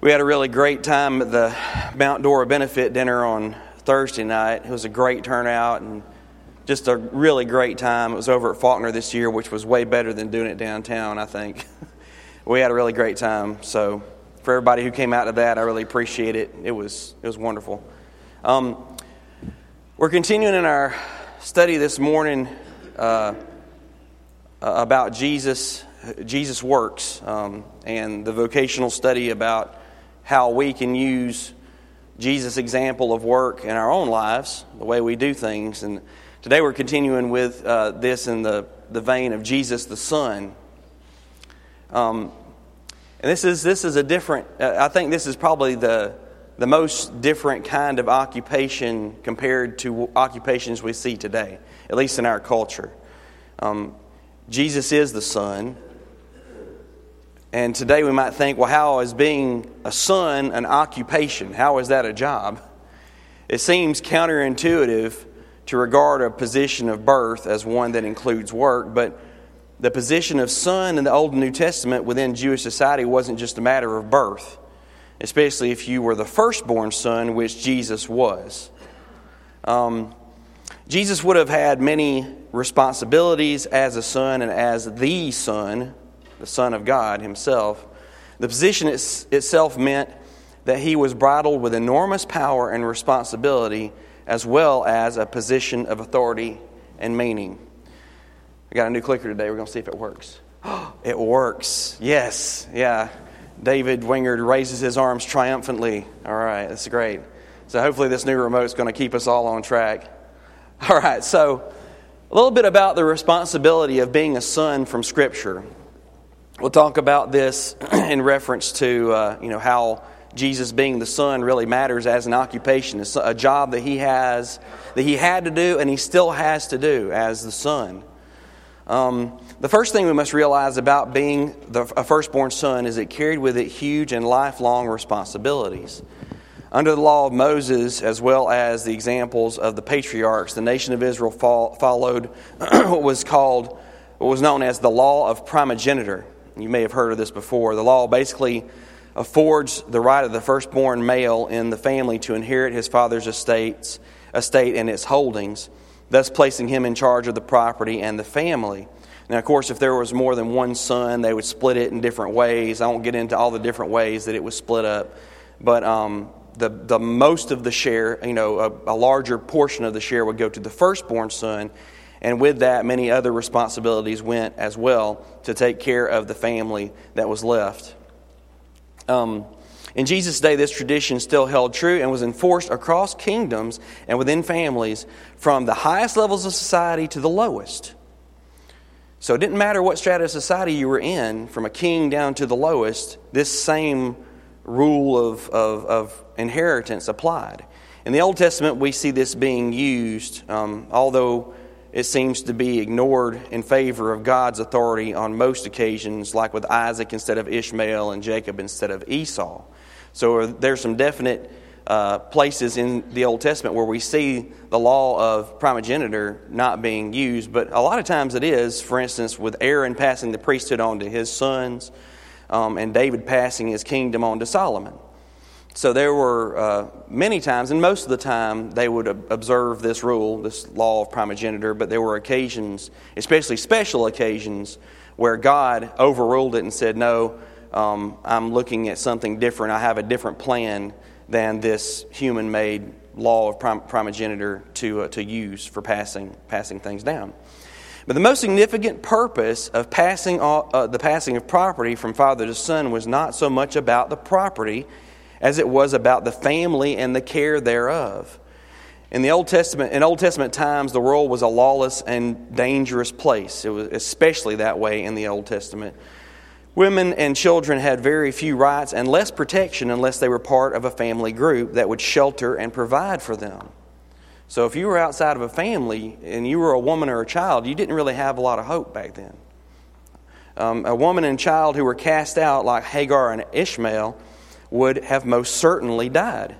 We had a really great time at the Mount Dora benefit dinner on Thursday night. It was a great turnout and just a really great time. It was over at Faulkner this year, which was way better than doing it downtown, I think. we had a really great time. So, for everybody who came out to that, I really appreciate it. It was, it was wonderful. Um, we're continuing in our study this morning uh, about Jesus, Jesus works, um, and the vocational study about how we can use Jesus' example of work in our own lives, the way we do things. And today we're continuing with uh, this in the, the vein of Jesus the Son. Um, and this is, this is a different, uh, I think this is probably the, the most different kind of occupation compared to occupations we see today, at least in our culture. Um, Jesus is the Son, and today we might think, well, how is being a son an occupation? How is that a job? It seems counterintuitive to regard a position of birth as one that includes work, but the position of son in the Old and New Testament within Jewish society wasn't just a matter of birth, especially if you were the firstborn son, which Jesus was. Um, Jesus would have had many responsibilities as a son and as the son the Son of God himself. The position itself meant that he was bridled with enormous power and responsibility, as well as a position of authority and meaning. I got a new clicker today. We're going to see if it works. it works. Yes. Yeah. David Wingard raises his arms triumphantly. All right. That's great. So hopefully, this new remote is going to keep us all on track. All right. So, a little bit about the responsibility of being a son from Scripture. We'll talk about this in reference to uh, you know how Jesus being the Son really matters as an occupation. A job that he has, that he had to do, and he still has to do as the Son. Um, the first thing we must realize about being the, a firstborn son is it carried with it huge and lifelong responsibilities. Under the law of Moses, as well as the examples of the patriarchs, the nation of Israel followed what was called, what was known as the law of primogeniture. You may have heard of this before. The law basically affords the right of the firstborn male in the family to inherit his father's estates, estate and its holdings, thus placing him in charge of the property and the family. Now, of course, if there was more than one son, they would split it in different ways. I won't get into all the different ways that it was split up, but um, the, the most of the share, you know, a, a larger portion of the share would go to the firstborn son, and with that, many other responsibilities went as well to take care of the family that was left. Um, in Jesus' day, this tradition still held true and was enforced across kingdoms and within families from the highest levels of society to the lowest. So it didn't matter what strata of society you were in, from a king down to the lowest, this same rule of, of, of inheritance applied. In the Old Testament, we see this being used, um, although it seems to be ignored in favor of God's authority on most occasions, like with Isaac instead of Ishmael and Jacob instead of Esau. So there's some definite uh, places in the Old Testament where we see the law of primogeniture not being used, but a lot of times it is. For instance, with Aaron passing the priesthood on to his sons um, and David passing his kingdom on to Solomon. So there were uh, many times, and most of the time, they would observe this rule, this law of primogeniture, but there were occasions, especially special occasions, where God overruled it and said, No, um, I'm looking at something different. I have a different plan than this human made law of prim- primogeniture to, uh, to use for passing, passing things down. But the most significant purpose of passing all, uh, the passing of property from father to son was not so much about the property as it was about the family and the care thereof. In the Old Testament, in Old Testament times, the world was a lawless and dangerous place. It was especially that way in the Old Testament. Women and children had very few rights and less protection unless they were part of a family group that would shelter and provide for them. So if you were outside of a family and you were a woman or a child, you didn't really have a lot of hope back then. Um, a woman and child who were cast out, like Hagar and Ishmael, would have most certainly died.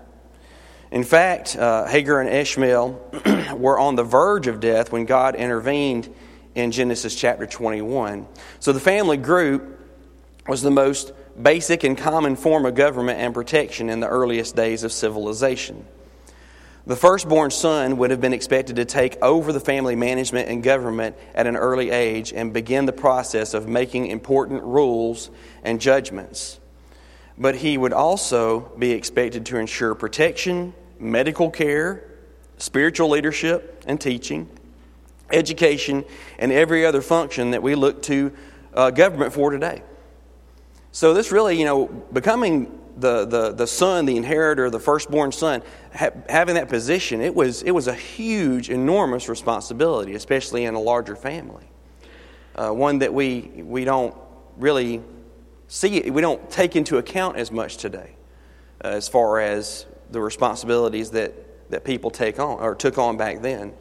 In fact, uh, Hagar and Ishmael were on the verge of death when God intervened in Genesis chapter 21. So the family group was the most basic and common form of government and protection in the earliest days of civilization. The firstborn son would have been expected to take over the family management and government at an early age and begin the process of making important rules and judgments. But he would also be expected to ensure protection, medical care, spiritual leadership and teaching, education, and every other function that we look to uh, government for today. So, this really, you know, becoming the, the, the son, the inheritor, the firstborn son, ha- having that position, it was, it was a huge, enormous responsibility, especially in a larger family. Uh, one that we, we don't really see, we don't take into account as much today uh, as far as the responsibilities that, that people take on or took on back then.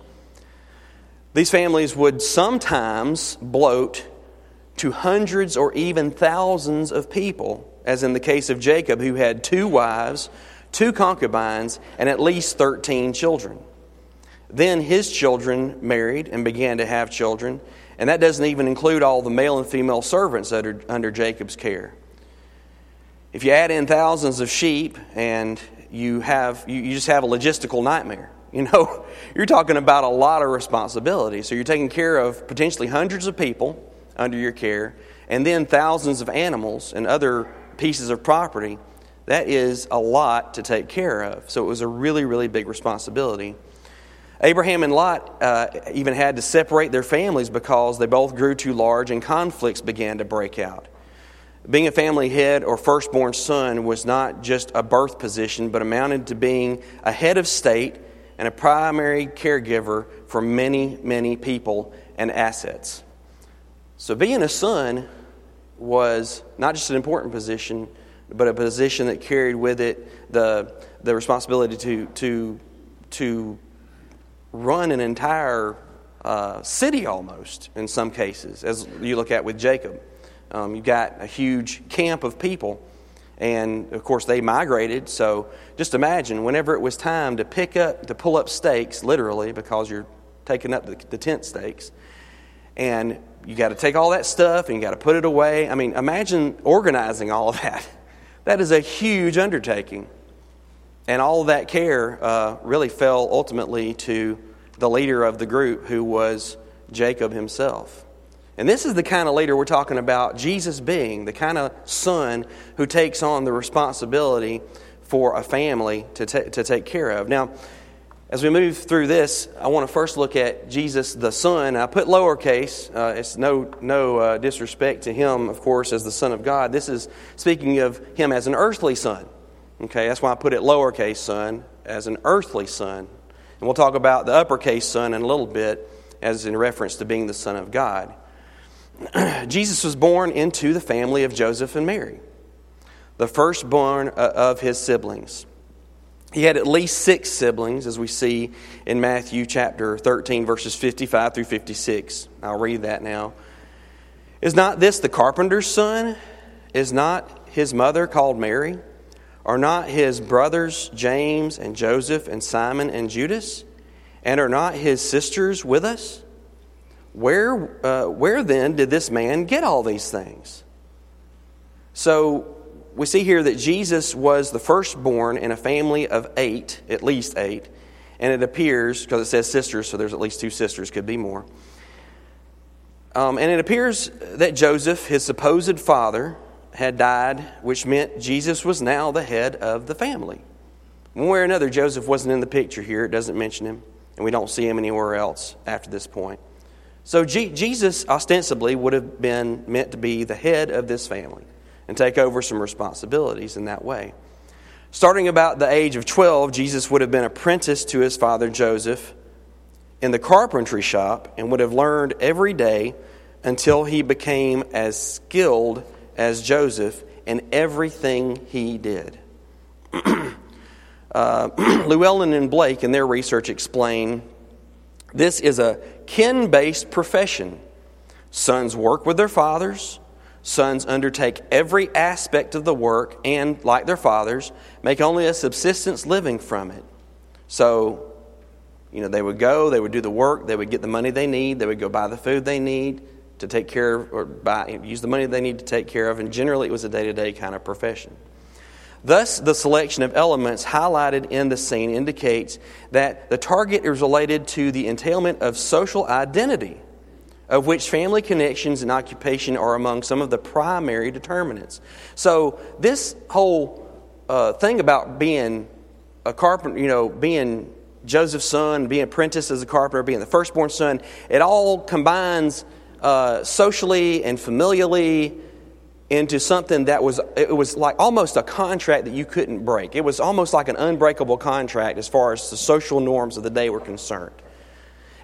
These families would sometimes bloat to hundreds or even thousands of people, as in the case of Jacob, who had two wives, two concubines, and at least 13 children. Then his children married and began to have children, and that doesn't even include all the male and female servants that are under Jacob's care. If you add in thousands of sheep and you have you, you just have a logistical nightmare. You know, you're talking about a lot of responsibility. So you're taking care of potentially hundreds of people under your care, and then thousands of animals and other pieces of property, that is a lot to take care of. So it was a really, really big responsibility. Abraham and Lot uh, even had to separate their families because they both grew too large and conflicts began to break out. Being a family head or firstborn son was not just a birth position, but amounted to being a head of state and a primary caregiver for many, many people and assets. So, being a son was not just an important position, but a position that carried with it the, the responsibility to, to, to run an entire uh, city almost in some cases, as you look at with Jacob. Um, you got a huge camp of people, and of course they migrated. So just imagine whenever it was time to pick up, to pull up stakes, literally, because you're taking up the, the tent stakes, and you got to take all that stuff and you got to put it away. I mean, imagine organizing all of that. That is a huge undertaking. And all that care uh, really fell ultimately to the leader of the group, who was Jacob himself. And this is the kind of leader we're talking about Jesus being, the kind of son who takes on the responsibility for a family to, to take care of. Now, as we move through this, I want to first look at Jesus the Son. I put lowercase. Uh, it's no, no uh, disrespect to him, of course, as the Son of God. This is speaking of him as an earthly son. Okay, that's why I put it lowercase son, as an earthly son. And we'll talk about the uppercase son in a little bit, as in reference to being the Son of God. Jesus was born into the family of Joseph and Mary, the firstborn uh, of his siblings. He had at least six siblings, as we see in Matthew chapter 13, verses 55 through 56. I'll read that now. Is not this the carpenter's son? Is not his mother called Mary? Are not his brothers James and Joseph and Simon and Judas? And are not his sisters with us? Where, uh, where then did this man get all these things? So we see here that Jesus was the firstborn in a family of eight, at least eight. And it appears, because it says sisters, so there's at least two sisters, could be more. Um, and it appears that Joseph, his supposed father, had died, which meant Jesus was now the head of the family. One way or another, Joseph wasn't in the picture here. It doesn't mention him, and we don't see him anywhere else after this point. So G- Jesus ostensibly would have been meant to be the head of this family and take over some responsibilities in that way. Starting about the age of 12, Jesus would have been apprenticed to his father Joseph in the carpentry shop and would have learned every day until he became as skilled as Joseph in everything he did. uh, Llewellyn and Blake, in their research, explain this is a kin based profession. Sons work with their fathers, Sons undertake every aspect of the work and, like their fathers, make only a subsistence living from it. So, you know, they would go, they would do the work, they would get the money they need, they would go buy the food they need, to take care of or buy, use the money they need to take care of, and generally it was a day to day kind of profession. Thus, the selection of elements highlighted in the scene indicates that the target is related to the entailment of social identity, of which family connections and occupation are among some of the primary determinants. So, this whole uh, thing about being a carpenter, you know, being Joseph's son, being apprenticed as a carpenter, being the firstborn son, it all combines uh, socially and familially into something that was it was like almost a contract that you couldn't break. It was almost like an unbreakable contract as far as the social norms of the day were concerned.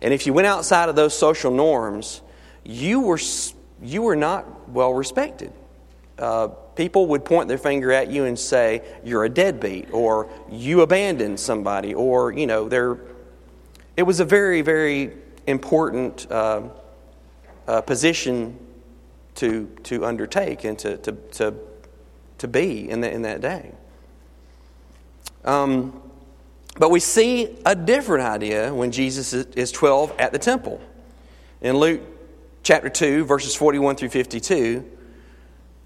And if you went outside of those social norms, you were you were not well respected. Uh, people would point their finger at you and say you're a deadbeat or you abandoned somebody or you know they're it was a very very important uh, uh, position to, to undertake and to, to, to, to be in, the, in that day. Um, but we see a different idea when Jesus is 12 at the temple. In Luke chapter 2, verses 41 through 52,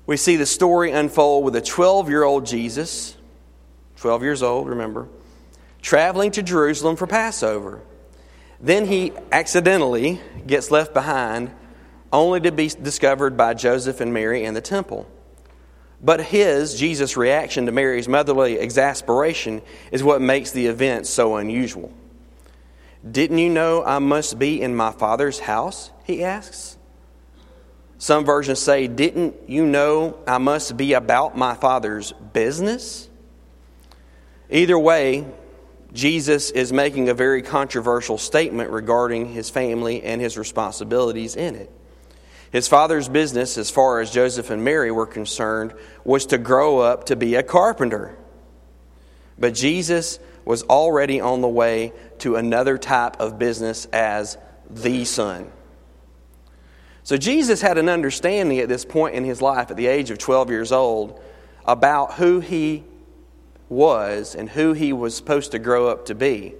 we see the story unfold with a 12 year old Jesus, 12 years old, remember, traveling to Jerusalem for Passover. Then he accidentally gets left behind only to be discovered by Joseph and Mary in the temple. But his, Jesus' reaction to Mary's motherly exasperation is what makes the event so unusual. Didn't you know I must be in my Father's house? He asks. Some versions say, Didn't you know I must be about my Father's business? Either way, Jesus is making a very controversial statement regarding his family and his responsibilities in it. His father's business, as far as Joseph and Mary were concerned, was to grow up to be a carpenter. But Jesus was already on the way to another type of business as the Son. So Jesus had an understanding at this point in his life, at the age of 12 years old, about who he was and who he was supposed to grow up to be.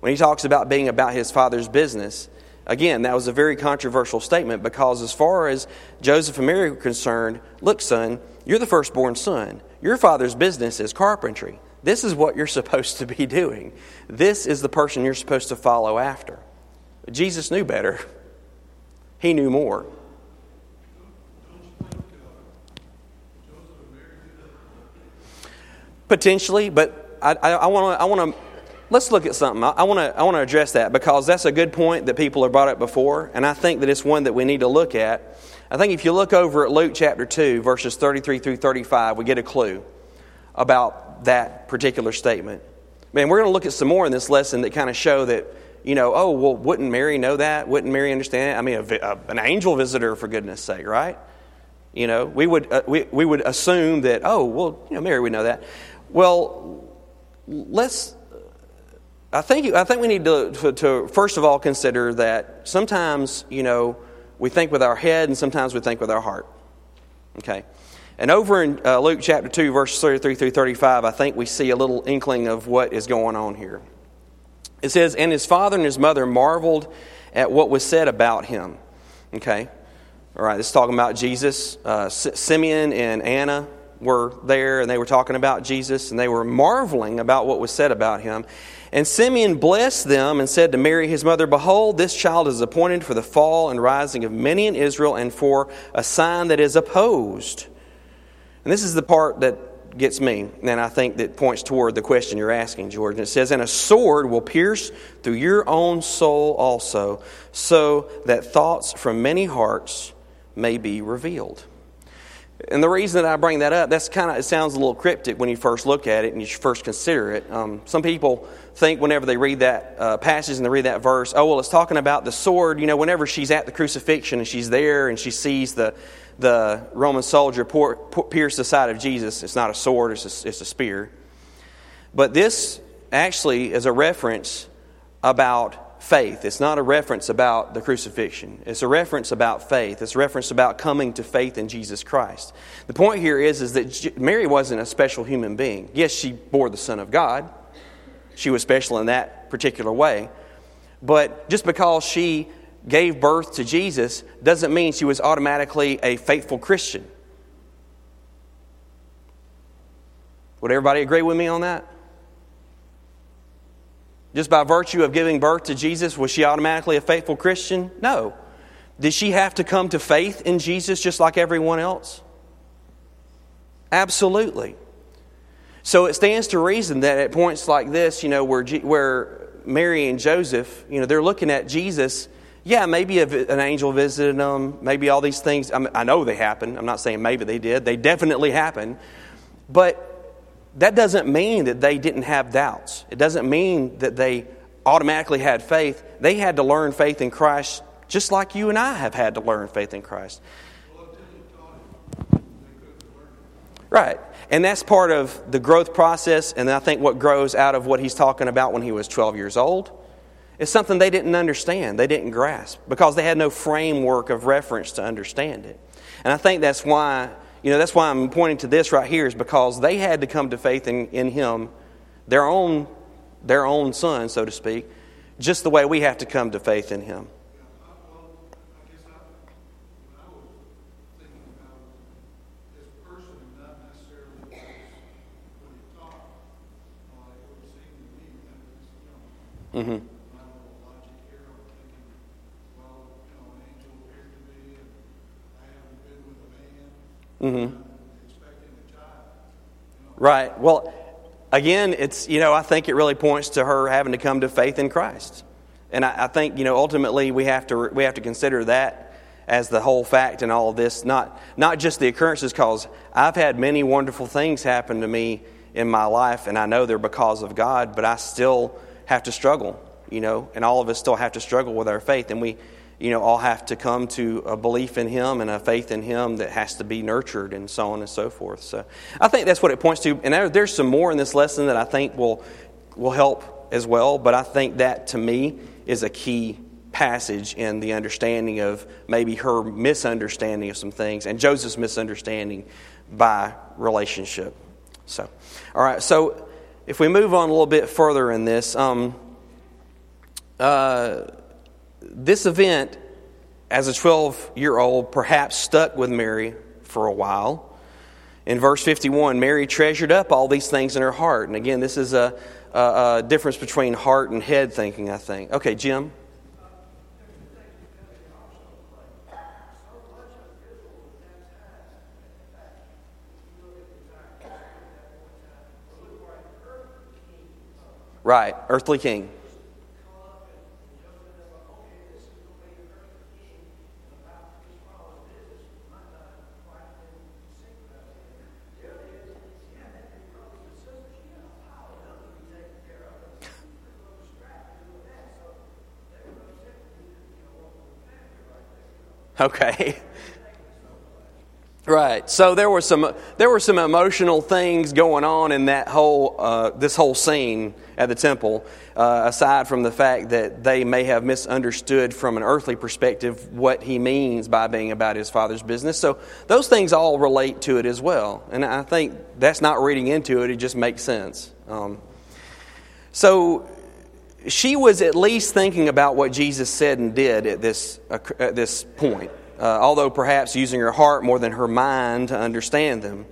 When he talks about being about his father's business, Again, that was a very controversial statement because, as far as Joseph and Mary were concerned, look, son, you're the firstborn son. Your father's business is carpentry. This is what you're supposed to be doing. This is the person you're supposed to follow after. Jesus knew better, he knew more. Potentially, but I, I, I want to let's look at something. I, want to I want to address that because that's a good point that people have brought up before, and I think that it's one that we need to look at. I think if you look over at Luke chapter 2, verses 33 through 35, we get a clue about that particular statement. Man, we're going to look at some more in this lesson that kind of show that, you know, oh, well, wouldn't Mary know that? Wouldn't Mary understand? I mean, a, a, an angel visitor, for goodness sake, right? You know, we would, uh, we, we would assume that, oh, well, you know, Mary would know that. Well, let's I think, I think we need to, to, to, first of all consider that sometimes, you know, we think with our head and sometimes we think with our heart. Okay? And over in uh, Luke chapter 2, verses 33 through 35, I think we see a little inkling of what is going on here. It says, And his father and his mother marveled at what was said about him. Okay? All right, this is talking about Jesus. Uh, Simeon and Anna were there, and they were talking about Jesus, and they were marveling about what was said about him. And Simeon blessed them and said to Mary, his mother, Behold, this child is appointed for the fall and rising of many in Israel and for a sign that is opposed. And this is the part that gets me, and I think that points toward the question you're asking, George. And it says, And a sword will pierce through your own soul also, so that thoughts from many hearts may be revealed. And the reason that I bring that up, that's kind of, it sounds a little cryptic when you first look at it and you first consider it. Um, some people think whenever they read that uh, passage and they read that verse, oh, well, it's talking about the sword. You know, whenever she's at the crucifixion and she's there and she sees the, the Roman soldier pour, pour, pierce the side of Jesus, it's not a sword, it's a, it's a spear. But this actually is a reference about faith. It's not a reference about the crucifixion. It's a reference about faith. It's a reference about coming to faith in Jesus Christ. The point here is, is that Mary wasn't a special human being. Yes, she bore the Son of God. She was special in that particular way. But just because she gave birth to Jesus doesn't mean she was automatically a faithful Christian. Would everybody agree with me on that? Just by virtue of giving birth to Jesus, was she automatically a faithful Christian? No. Did she have to come to faith in Jesus just like everyone else? Absolutely. So it stands to reason that at points like this, you know, where, where Mary and Joseph, you know, they're looking at Jesus. Yeah, maybe an angel visited them. Maybe all these things. I, mean, I know they happened. I'm not saying maybe they did. They definitely happened. But that doesn't mean that they didn't have doubts. It doesn't mean that they automatically had faith. They had to learn faith in Christ just like you and I have had to learn faith in Christ. Right. And that's part of the growth process, and I think what grows out of what he's talking about when he was 12 years old is something they didn't understand, they didn't grasp, because they had no framework of reference to understand it. And I think that's why, you know, that's why I'm pointing to this right here, is because they had to come to faith in, in him, their own, their own son, so to speak, just the way we have to come to faith in him. Mm-hmm. Mm-hmm. Right. Well, again, it's, you know, I think it really points to her having to come to faith in Christ. And I, I, think, you know, ultimately we have to, we have to consider that as the whole fact in all of this, not, not just the occurrences, because I've had many wonderful things happen to me in my life, and I know they're because of God, but I still have to struggle, you know, and all of us still have to struggle with our faith. And we, you know, all have to come to a belief in Him and a faith in Him that has to be nurtured and so on and so forth. So I think that's what it points to. And there, there's some more in this lesson that I think will, will help as well. But I think that to me is a key passage in the understanding of maybe her misunderstanding of some things and Joseph's misunderstanding by relationship. So, all right. So if we move on a little bit further in this, um, uh, this event, as a 12 year old, perhaps stuck with Mary for a while. In verse 51, Mary treasured up all these things in her heart. And again, this is a, a, a difference between heart and head thinking, I think. Okay, Jim? Right, earthly king. Okay. Right. So there were some there were some emotional things going on in that whole uh, this whole scene at the temple. Uh, aside from the fact that they may have misunderstood from an earthly perspective what he means by being about his father's business. So those things all relate to it as well. And I think that's not reading into it; it just makes sense. Um, so she was at least thinking about what Jesus said and did at this uh, at this point uh, although perhaps using her heart more than her mind to understand them.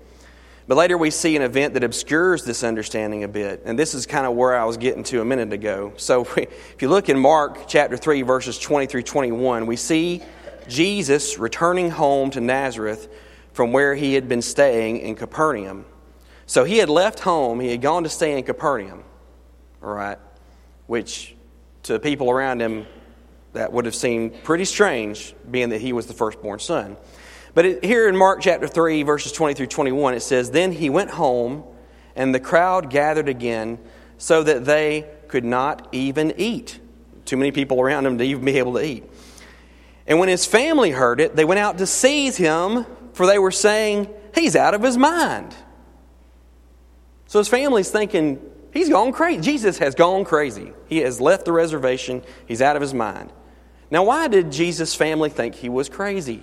But later we see an event that obscures this understanding a bit. And this is kind of where I was getting to a minute ago. So if you look in Mark chapter 3, verses 20 through 21, we see Jesus returning home to Nazareth from where he had been staying in Capernaum. So he had left home, he had gone to stay in Capernaum, all right, which to people around him that would have seemed pretty strange, being that he was the firstborn son. But it, here in Mark chapter 3, verses 20 through 21, it says, Then he went home, and the crowd gathered again, so that they could not even eat. Too many people around him to even be able to eat. And when his family heard it, they went out to seize him, for they were saying, He's out of his mind. So his family's thinking, He's gone crazy. Jesus has gone crazy. He has left the reservation, he's out of his mind. Now, why did Jesus' family think he was crazy?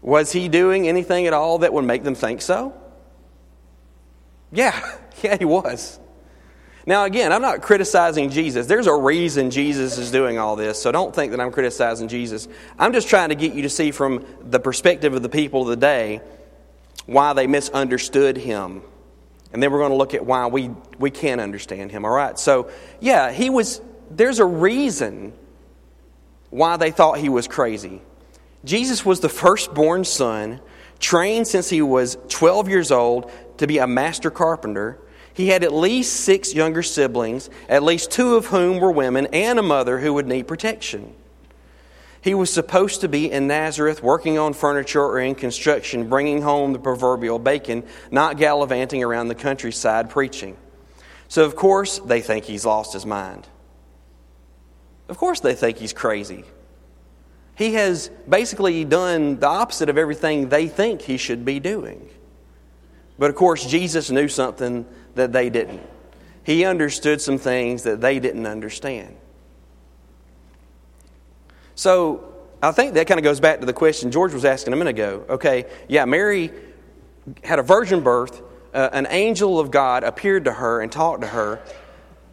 Was he doing anything at all that would make them think so? Yeah, yeah, he was. Now, again, I'm not criticizing Jesus. There's a reason Jesus is doing all this, so don't think that I'm criticizing Jesus. I'm just trying to get you to see from the perspective of the people of the day why they misunderstood him. And then we're going to look at why we, we can't understand him, all right? So, yeah, he was, there's a reason why they thought he was crazy. Jesus was the firstborn son, trained since he was 12 years old to be a master carpenter he had at least six younger siblings, at least two of whom were women, and a mother who would need protection. He was supposed to be in Nazareth working on furniture or in construction, bringing home the proverbial bacon, not gallivanting around the countryside preaching. So, of course, they think he's lost his mind. Of course, they think he's crazy. He has basically done the opposite of everything they think he should be doing. But of course, Jesus knew something that they didn't. He understood some things that they didn't understand. So I think that kind of goes back to the question George was asking a minute ago. Okay, yeah, Mary had a virgin birth, uh, an angel of God appeared to her and talked to her.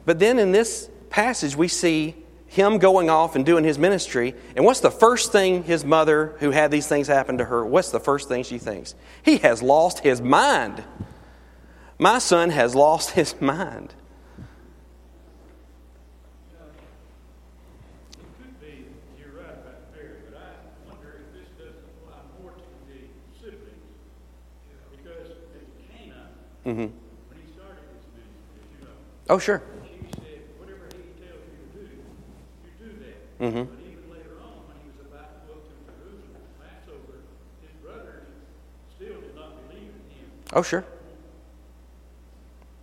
But then in this passage, we see him going off and doing his ministry. And what's the first thing his mother, who had these things happen to her, what's the first thing she thinks? He has lost his mind. My son has lost his mind. Mm-hmm. When he started his ministry, you know. Oh, sure. He said, whatever he tells you to do, you do that. Mm-hmm. But even later on, when he was about to go to Jerusalem Passover, his brothers still did not believe in him. Oh, sure.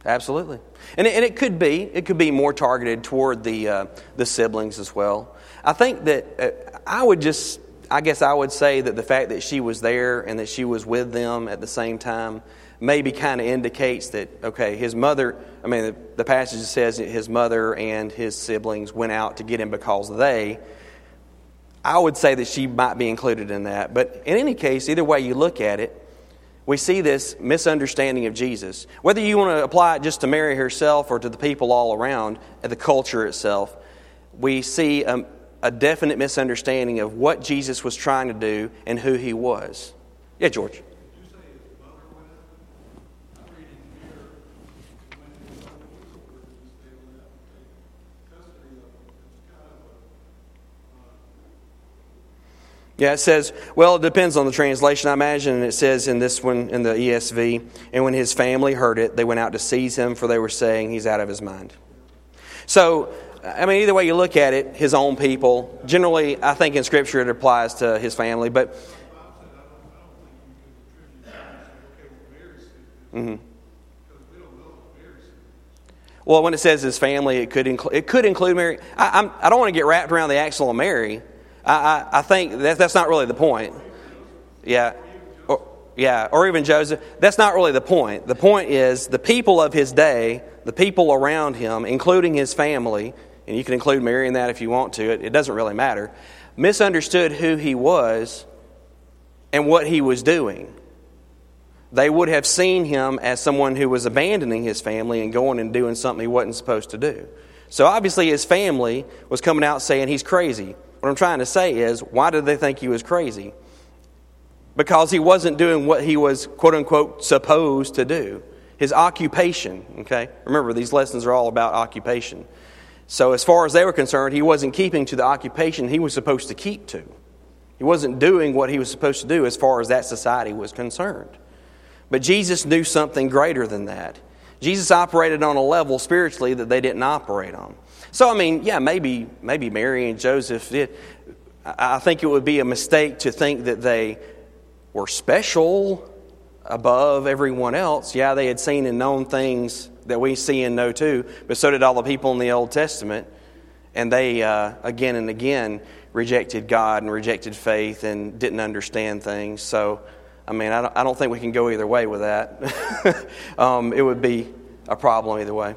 Absolutely. And it, and it could be, it could be more targeted toward the, uh, the siblings as well. I think that uh, I would just, I guess I would say that the fact that she was there and that she was with them at the same time maybe kind of indicates that, okay, his mother, I mean, the, the passage says his mother and his siblings went out to get him because they. I would say that she might be included in that. But in any case, either way you look at it, we see this misunderstanding of Jesus. Whether you want to apply it just to Mary herself or to the people all around, and the culture itself, we see a, a definite misunderstanding of what Jesus was trying to do and who he was. Yeah, George. Yeah, it says, well, it depends on the translation. I imagine And it says in this one, in the ESV, and when his family heard it, they went out to seize him, for they were saying he's out of his mind. So, I mean, either way you look at it, his own people. Generally, I think in Scripture it applies to his family, but. Mm-hmm. Well, when it says his family, it could, include, it could include Mary. I, I'm, I do not want to get wrapped around the axle of Mary. I, I, I think that, that's not really the point. Yeah. Or, yeah, or even Joseph. That's not really the point. The point is the people of his day, the people around him, including his family, and you can include Mary in that if you want to, it, it doesn't really matter, misunderstood who he was and what he was doing. They would have seen him as someone who was abandoning his family and going and doing something he wasn't supposed to do. So obviously, his family was coming out saying he's crazy. What I'm trying to say is, why did they think he was crazy? Because he wasn't doing what he was, quote unquote, supposed to do. His occupation, okay? Remember, these lessons are all about occupation. So, as far as they were concerned, he wasn't keeping to the occupation he was supposed to keep to. He wasn't doing what he was supposed to do as far as that society was concerned. But Jesus knew something greater than that. Jesus operated on a level spiritually that they didn't operate on. So, I mean, yeah, maybe, maybe Mary and Joseph did. I think it would be a mistake to think that they were special above everyone else. Yeah, they had seen and known things that we see and know too, but so did all the people in the Old Testament. And they, uh, again and again, rejected God and rejected faith and didn't understand things. So, I mean, I don't, I don't think we can go either way with that. um, it would be a problem either way.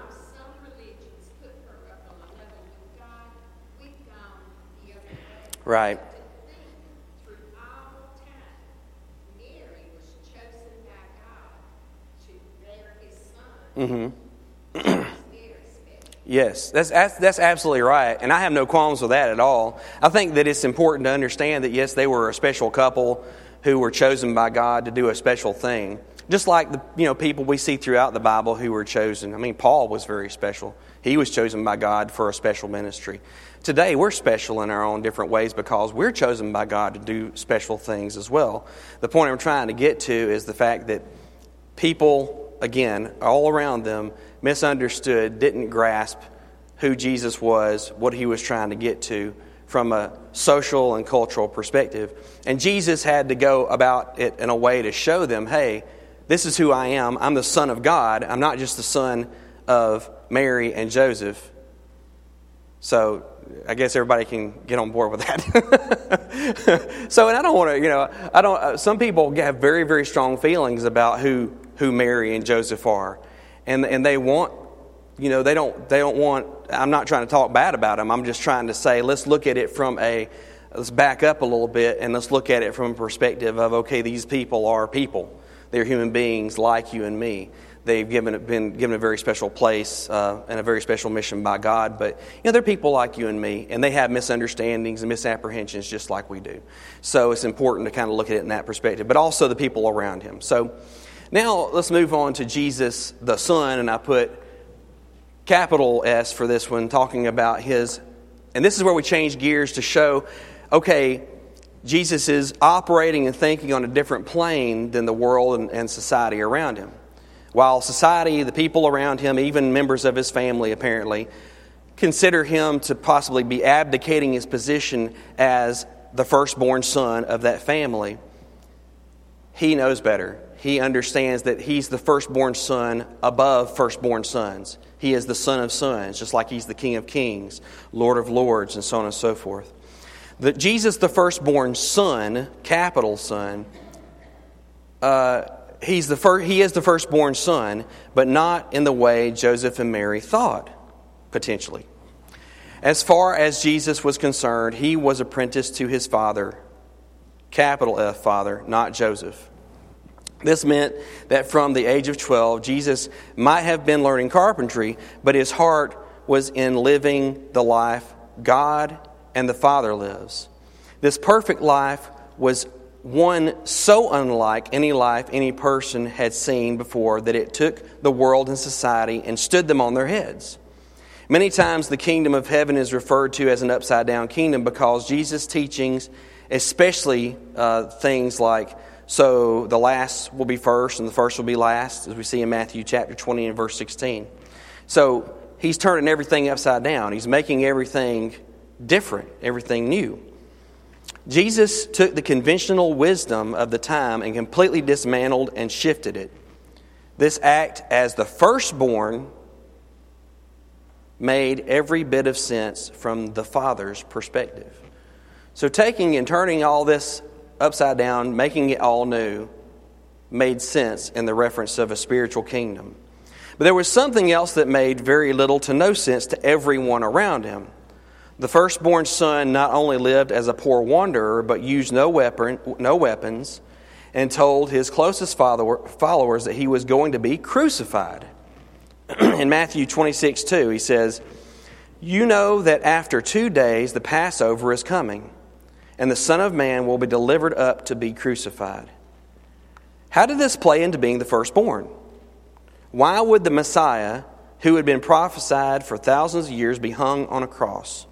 son. Mm-hmm. Yes, that's, that's, that's absolutely right. And I have no qualms with that at all. I think that it's important to understand that, yes, they were a special couple who were chosen by God to do a special thing. Just like the you know, people we see throughout the Bible who were chosen. I mean, Paul was very special. He was chosen by God for a special ministry. Today, we're special in our own different ways because we're chosen by God to do special things as well. The point I'm trying to get to is the fact that people, again, all around them, misunderstood, didn't grasp who Jesus was, what he was trying to get to from a social and cultural perspective. And Jesus had to go about it in a way to show them hey, this is who I am. I'm the Son of God. I'm not just the son of Mary and Joseph. So I guess everybody can get on board with that. so, and I don't want to, you know, I don't. Uh, some people have very, very strong feelings about who who Mary and Joseph are, and and they want, you know, they don't they don't want. I'm not trying to talk bad about them. I'm just trying to say let's look at it from a let's back up a little bit and let's look at it from a perspective of okay, these people are people. They're human beings like you and me they've given, been given a very special place uh, and a very special mission by God. But you know, they're people like you and me, and they have misunderstandings and misapprehensions just like we do. So it's important to kind of look at it in that perspective, but also the people around him. So now let's move on to Jesus the Son, and I put capital S for this one, talking about his. And this is where we change gears to show, okay, Jesus is operating and thinking on a different plane than the world and, and society around him. While society, the people around him, even members of his family apparently, consider him to possibly be abdicating his position as the firstborn son of that family, he knows better. He understands that he's the firstborn son above firstborn sons. He is the son of sons, just like he's the king of kings, lord of lords, and so on and so forth. That Jesus, the firstborn son, capital son, uh, he's the first, he is the firstborn son, but not in the way Joseph and Mary thought, potentially. As far as Jesus was concerned, he was apprenticed to his father, capital F father, not Joseph. This meant that from the age of 12, Jesus might have been learning carpentry, but his heart was in living the life God and the Father lives. This perfect life was one so unlike any life any person had seen before that it took the world and society and stood them on their heads. Many times the kingdom of heaven is referred to as an upside down kingdom because Jesus' teachings, especially uh, things like, so the last will be first and the first will be last, as we see in Matthew chapter 20 and verse 16. So he's turning everything upside down, he's making everything different, everything new. Jesus took the conventional wisdom of the time and completely dismantled and shifted it. This act as the firstborn made every bit of sense from the Father's perspective. So, taking and turning all this upside down, making it all new, made sense in the reference of a spiritual kingdom. But there was something else that made very little to no sense to everyone around him. The firstborn son not only lived as a poor wanderer, but used no, weapon, no weapons and told his closest follower, followers that he was going to be crucified. In Matthew 26 2, he says, You know that after two days the Passover is coming, and the Son of Man will be delivered up to be crucified. How did this play into being the firstborn? Why would the Messiah, who had been prophesied for thousands of years, be hung on a cross?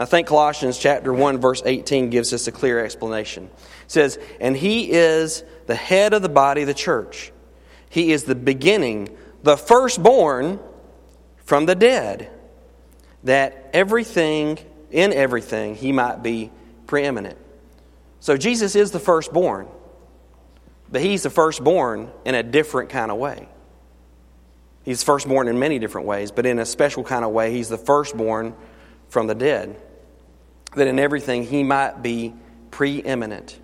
I think Colossians chapter 1 verse 18 gives us a clear explanation. It says, "And he is the head of the body the church. He is the beginning, the firstborn from the dead, that everything in everything he might be preeminent." So Jesus is the firstborn. But he's the firstborn in a different kind of way. He's firstborn in many different ways, but in a special kind of way, he's the firstborn from the dead. That in everything he might be preeminent.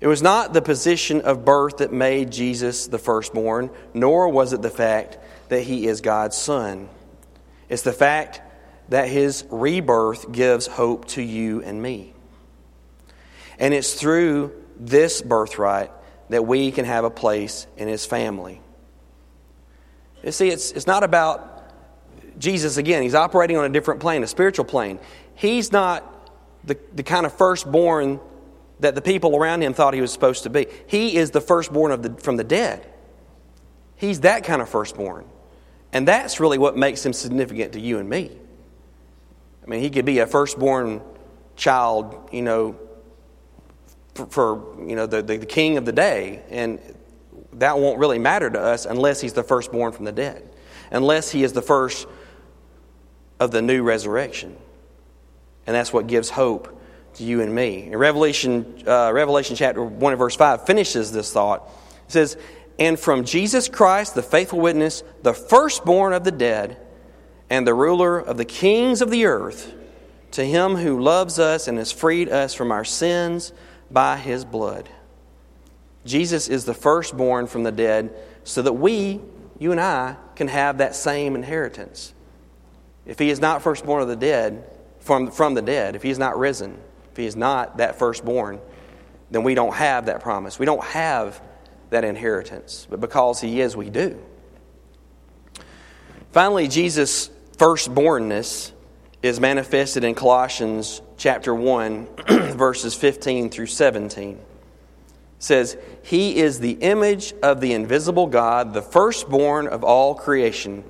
It was not the position of birth that made Jesus the firstborn, nor was it the fact that he is God's son. It's the fact that his rebirth gives hope to you and me. And it's through this birthright that we can have a place in his family. You see, it's, it's not about Jesus again. He's operating on a different plane, a spiritual plane. He's not the, the kind of firstborn that the people around him thought he was supposed to be. He is the firstborn of the, from the dead. He's that kind of firstborn. And that's really what makes him significant to you and me. I mean, he could be a firstborn child, you know, for, for you know, the, the, the king of the day. And that won't really matter to us unless he's the firstborn from the dead, unless he is the first of the new resurrection. And that's what gives hope to you and me. Revelation, uh, Revelation chapter 1 and verse 5 finishes this thought. It says, And from Jesus Christ, the faithful witness, the firstborn of the dead, and the ruler of the kings of the earth, to him who loves us and has freed us from our sins by his blood. Jesus is the firstborn from the dead so that we, you and I, can have that same inheritance. If he is not firstborn of the dead, from, from the dead, if he is not risen, if he is not that firstborn, then we don't have that promise. We don't have that inheritance. But because he is, we do. Finally, Jesus' firstbornness is manifested in Colossians chapter 1, verses 15 through 17. It says, He is the image of the invisible God, the firstborn of all creation.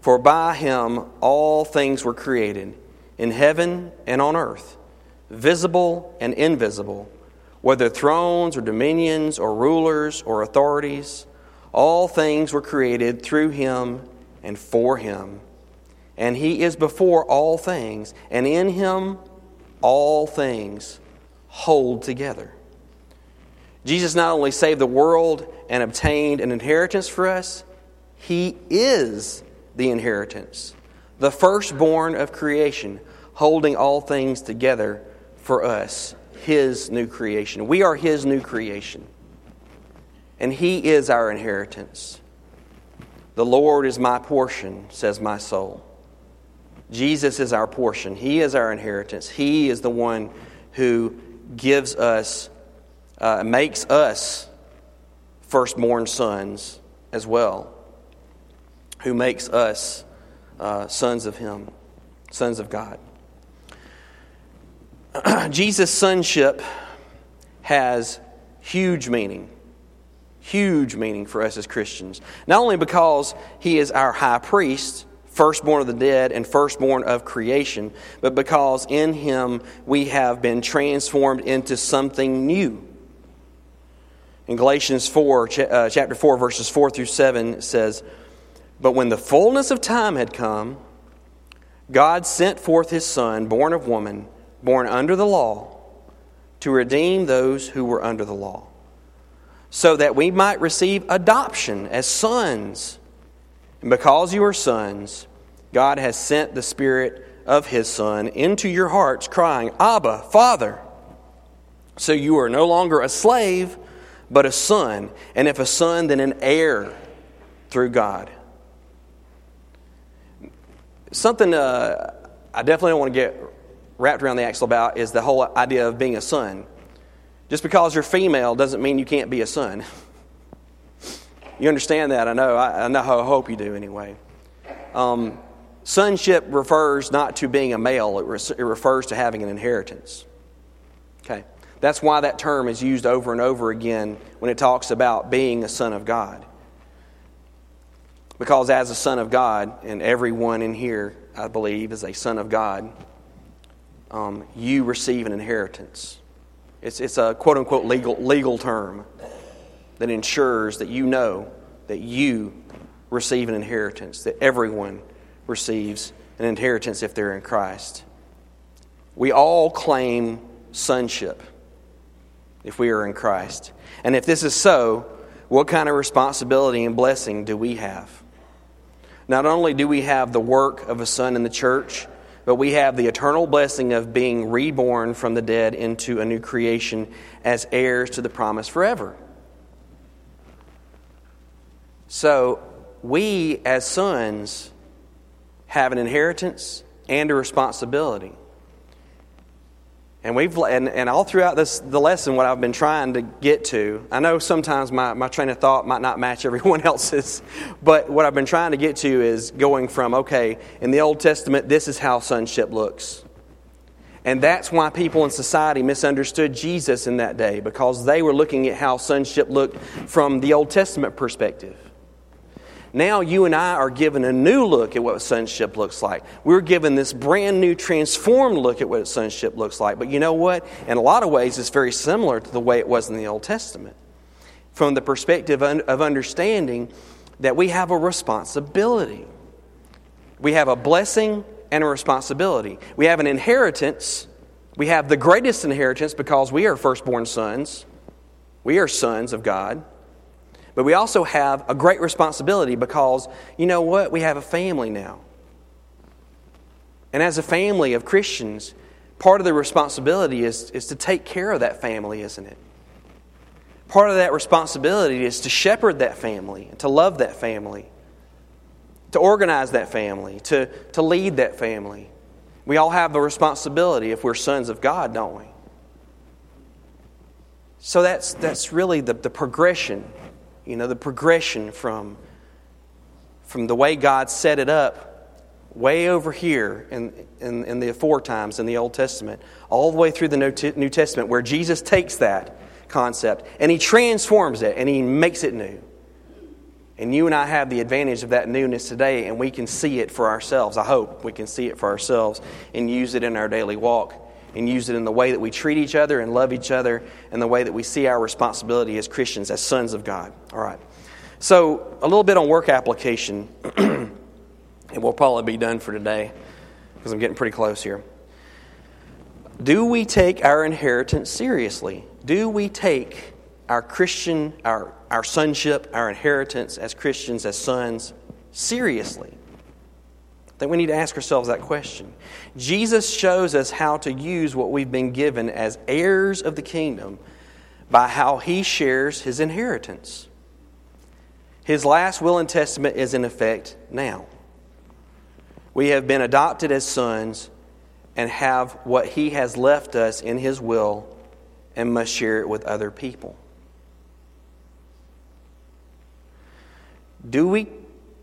For by him all things were created, in heaven and on earth, visible and invisible, whether thrones or dominions or rulers or authorities. All things were created through him and for him. And he is before all things, and in him all things hold together. Jesus not only saved the world and obtained an inheritance for us, he is the inheritance, the firstborn of creation, holding all things together for us, His new creation. We are His new creation, and He is our inheritance. The Lord is my portion, says my soul. Jesus is our portion. He is our inheritance. He is the one who gives us, uh, makes us firstborn sons as well who makes us uh, sons of Him, sons of God. Jesus' sonship has huge meaning, huge meaning for us as Christians. Not only because He is our high priest, firstborn of the dead and firstborn of creation, but because in Him we have been transformed into something new. In Galatians 4, uh, chapter 4, verses 4 through 7, it says, but when the fullness of time had come, God sent forth his Son, born of woman, born under the law, to redeem those who were under the law, so that we might receive adoption as sons. And because you are sons, God has sent the Spirit of his Son into your hearts, crying, Abba, Father. So you are no longer a slave, but a son, and if a son, then an heir through God something uh, I definitely don't want to get wrapped around the axle about is the whole idea of being a son. Just because you're female doesn't mean you can't be a son. you understand that, I know. I, I know. I hope you do anyway. Um, sonship refers not to being a male, it, re- it refers to having an inheritance. Okay? That's why that term is used over and over again when it talks about being a son of God. Because as a son of God, and everyone in here, I believe, is a son of God, um, you receive an inheritance. It's, it's a quote unquote legal, legal term that ensures that you know that you receive an inheritance, that everyone receives an inheritance if they're in Christ. We all claim sonship if we are in Christ. And if this is so, what kind of responsibility and blessing do we have? Not only do we have the work of a son in the church, but we have the eternal blessing of being reborn from the dead into a new creation as heirs to the promise forever. So, we as sons have an inheritance and a responsibility. And we've and, and all throughout this the lesson, what I've been trying to get to, I know sometimes my, my train of thought might not match everyone else's, but what I've been trying to get to is going from, okay, in the Old Testament, this is how sonship looks. And that's why people in society misunderstood Jesus in that day, because they were looking at how sonship looked from the Old Testament perspective. Now you and I are given a new look at what sonship looks like. We're given this brand new transformed look at what sonship looks like. But you know what? In a lot of ways, it's very similar to the way it was in the Old Testament. From the perspective of understanding that we have a responsibility. We have a blessing and a responsibility. We have an inheritance. We have the greatest inheritance because we are firstborn sons. We are sons of God. But we also have a great responsibility because, you know what? We have a family now. And as a family of Christians, part of the responsibility is, is to take care of that family, isn't it? Part of that responsibility is to shepherd that family, to love that family, to organize that family, to, to lead that family. We all have the responsibility if we're sons of God, don't we? So that's, that's really the, the progression you know, the progression from, from the way God set it up way over here in, in, in the four times in the Old Testament, all the way through the New Testament, where Jesus takes that concept and he transforms it and he makes it new. And you and I have the advantage of that newness today, and we can see it for ourselves. I hope we can see it for ourselves and use it in our daily walk and use it in the way that we treat each other and love each other and the way that we see our responsibility as Christians, as sons of God. All right. So, a little bit on work application, and we'll probably be done for today because I'm getting pretty close here. Do we take our inheritance seriously? Do we take our Christian, our, our sonship, our inheritance as Christians, as sons, seriously? Think we need to ask ourselves that question. Jesus shows us how to use what we've been given as heirs of the kingdom by how he shares his inheritance. His last will and testament is in effect now. We have been adopted as sons and have what he has left us in his will and must share it with other people. Do we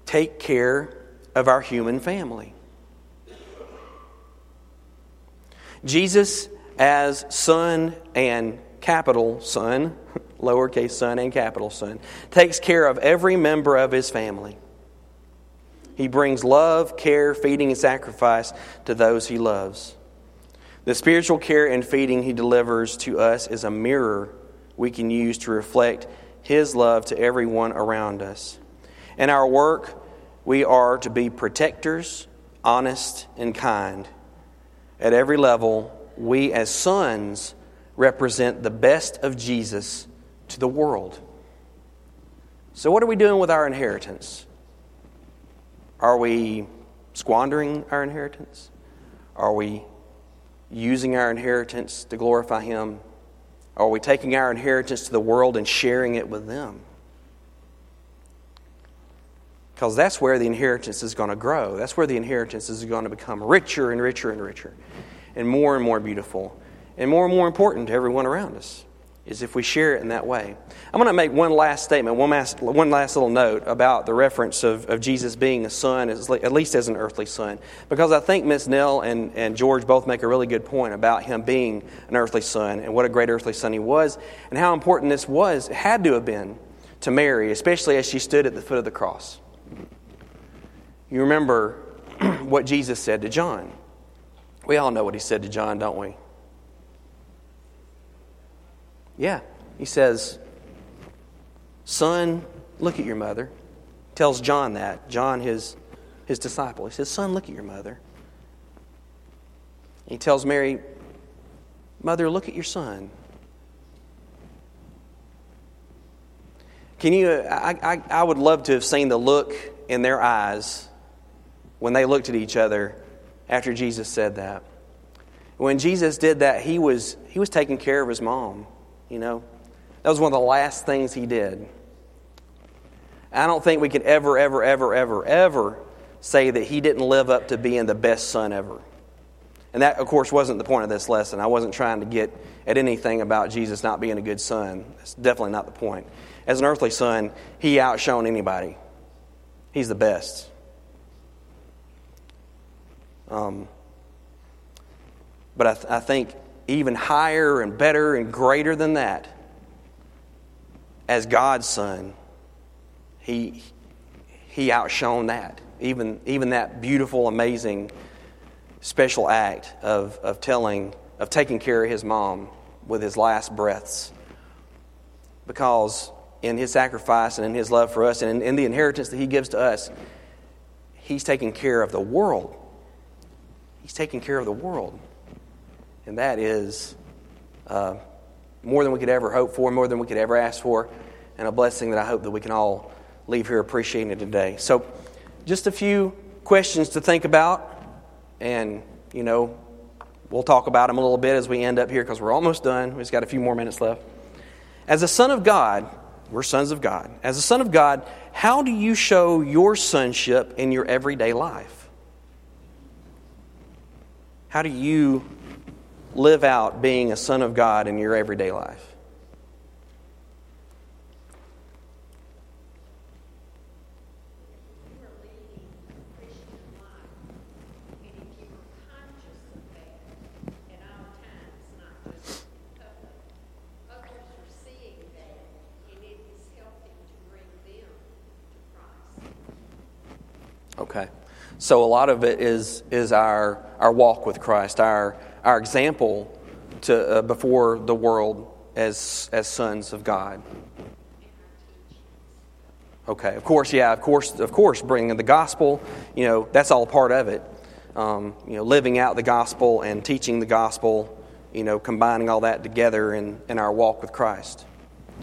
take care of our human family. Jesus, as Son and capital Son, lowercase son and capital Son, takes care of every member of his family. He brings love, care, feeding, and sacrifice to those he loves. The spiritual care and feeding he delivers to us is a mirror we can use to reflect his love to everyone around us. In our work, we are to be protectors, honest, and kind. At every level, we as sons represent the best of Jesus to the world. So, what are we doing with our inheritance? Are we squandering our inheritance? Are we using our inheritance to glorify Him? Are we taking our inheritance to the world and sharing it with them? Because that's where the inheritance is going to grow. That's where the inheritance is going to become richer and richer and richer, and more and more beautiful, and more and more important to everyone around us, is if we share it in that way. I'm going to make one last statement, one last, one last little note about the reference of, of Jesus being a son, at least as an earthly son, because I think Miss Nell and, and George both make a really good point about him being an earthly son and what a great earthly son he was, and how important this was, had to have been to Mary, especially as she stood at the foot of the cross. You remember what Jesus said to John. We all know what he said to John, don't we? Yeah. He says, Son, look at your mother. Tells John that. John, his, his disciple. He says, Son, look at your mother. He tells Mary, Mother, look at your son. Can you, I, I, I would love to have seen the look in their eyes when they looked at each other after Jesus said that. When Jesus did that, he was, he was taking care of his mom, you know. That was one of the last things he did. I don't think we could ever, ever, ever, ever, ever say that he didn't live up to being the best son ever. And that, of course, wasn't the point of this lesson. I wasn't trying to get at anything about Jesus not being a good son. That's definitely not the point. As an earthly son, he outshone anybody, he's the best. Um, but I, th- I think even higher and better and greater than that, as God's son, he, he outshone that. Even, even that beautiful, amazing, special act of, of telling, of taking care of his mom with his last breaths. Because in his sacrifice and in his love for us and in, in the inheritance that he gives to us, he's taking care of the world. He's taking care of the world. And that is uh, more than we could ever hope for, more than we could ever ask for, and a blessing that I hope that we can all leave here appreciating today. So, just a few questions to think about, and, you know, we'll talk about them a little bit as we end up here because we're almost done. We've got a few more minutes left. As a son of God, we're sons of God. As a son of God, how do you show your sonship in your everyday life? How do you live out being a son of God in your everyday life? you are leading a Christian life, and if you are conscious of that at all times, not just public, others are seeing that, and it is helping to bring them to Christ. Okay. So a lot of it is is our our walk with Christ, our our example to uh, before the world as as sons of God. Okay. Of course, yeah. Of course, of course, bringing the gospel. You know, that's all part of it. Um, you know, living out the gospel and teaching the gospel. You know, combining all that together in in our walk with Christ.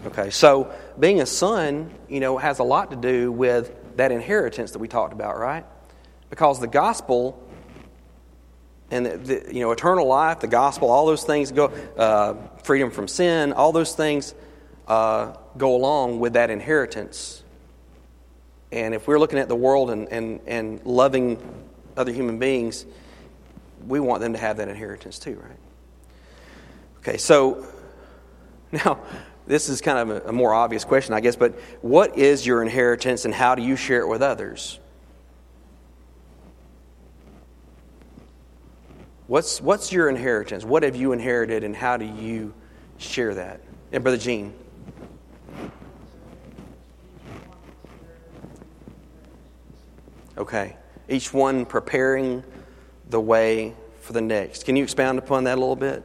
Okay. So being a son, you know, has a lot to do with that inheritance that we talked about, right? Because the gospel and the, the, you know eternal life, the gospel, all those things go, uh, freedom from sin, all those things uh, go along with that inheritance. And if we're looking at the world and, and, and loving other human beings, we want them to have that inheritance too, right? Okay, so now this is kind of a, a more obvious question, I guess, but what is your inheritance and how do you share it with others? What's, what's your inheritance? What have you inherited, and how do you share that? And Brother Gene. Okay. Each one preparing the way for the next. Can you expound upon that a little bit?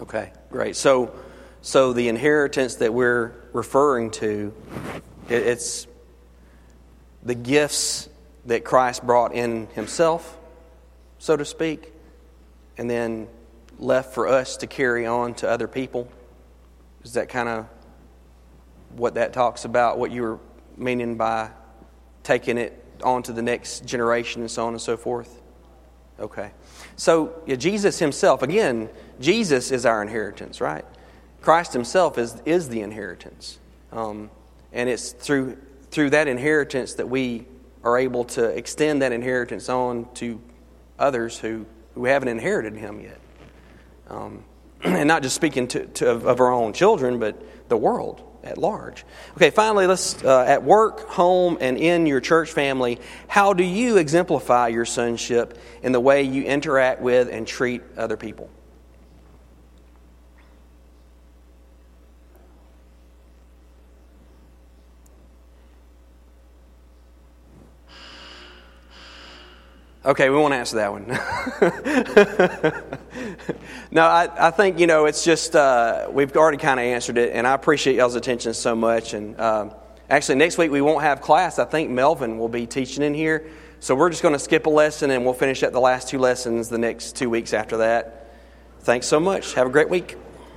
Okay, great. So, so the inheritance that we're referring to, it, it's the gifts that Christ brought in Himself, so to speak, and then left for us to carry on to other people. Is that kind of what that talks about? What you were meaning by taking it on to the next generation and so on and so forth? Okay. So, yeah, Jesus himself, again, Jesus is our inheritance, right? Christ himself is, is the inheritance. Um, and it's through, through that inheritance that we are able to extend that inheritance on to others who, who haven't inherited him yet. Um, and not just speaking to, to, of, of our own children, but the world at large. Okay, finally, let's uh, at work, home, and in your church family, how do you exemplify your sonship in the way you interact with and treat other people? Okay, we won't answer that one. no, I, I think, you know, it's just, uh, we've already kind of answered it, and I appreciate y'all's attention so much. And um, actually, next week we won't have class. I think Melvin will be teaching in here. So we're just going to skip a lesson, and we'll finish up the last two lessons the next two weeks after that. Thanks so much. Have a great week.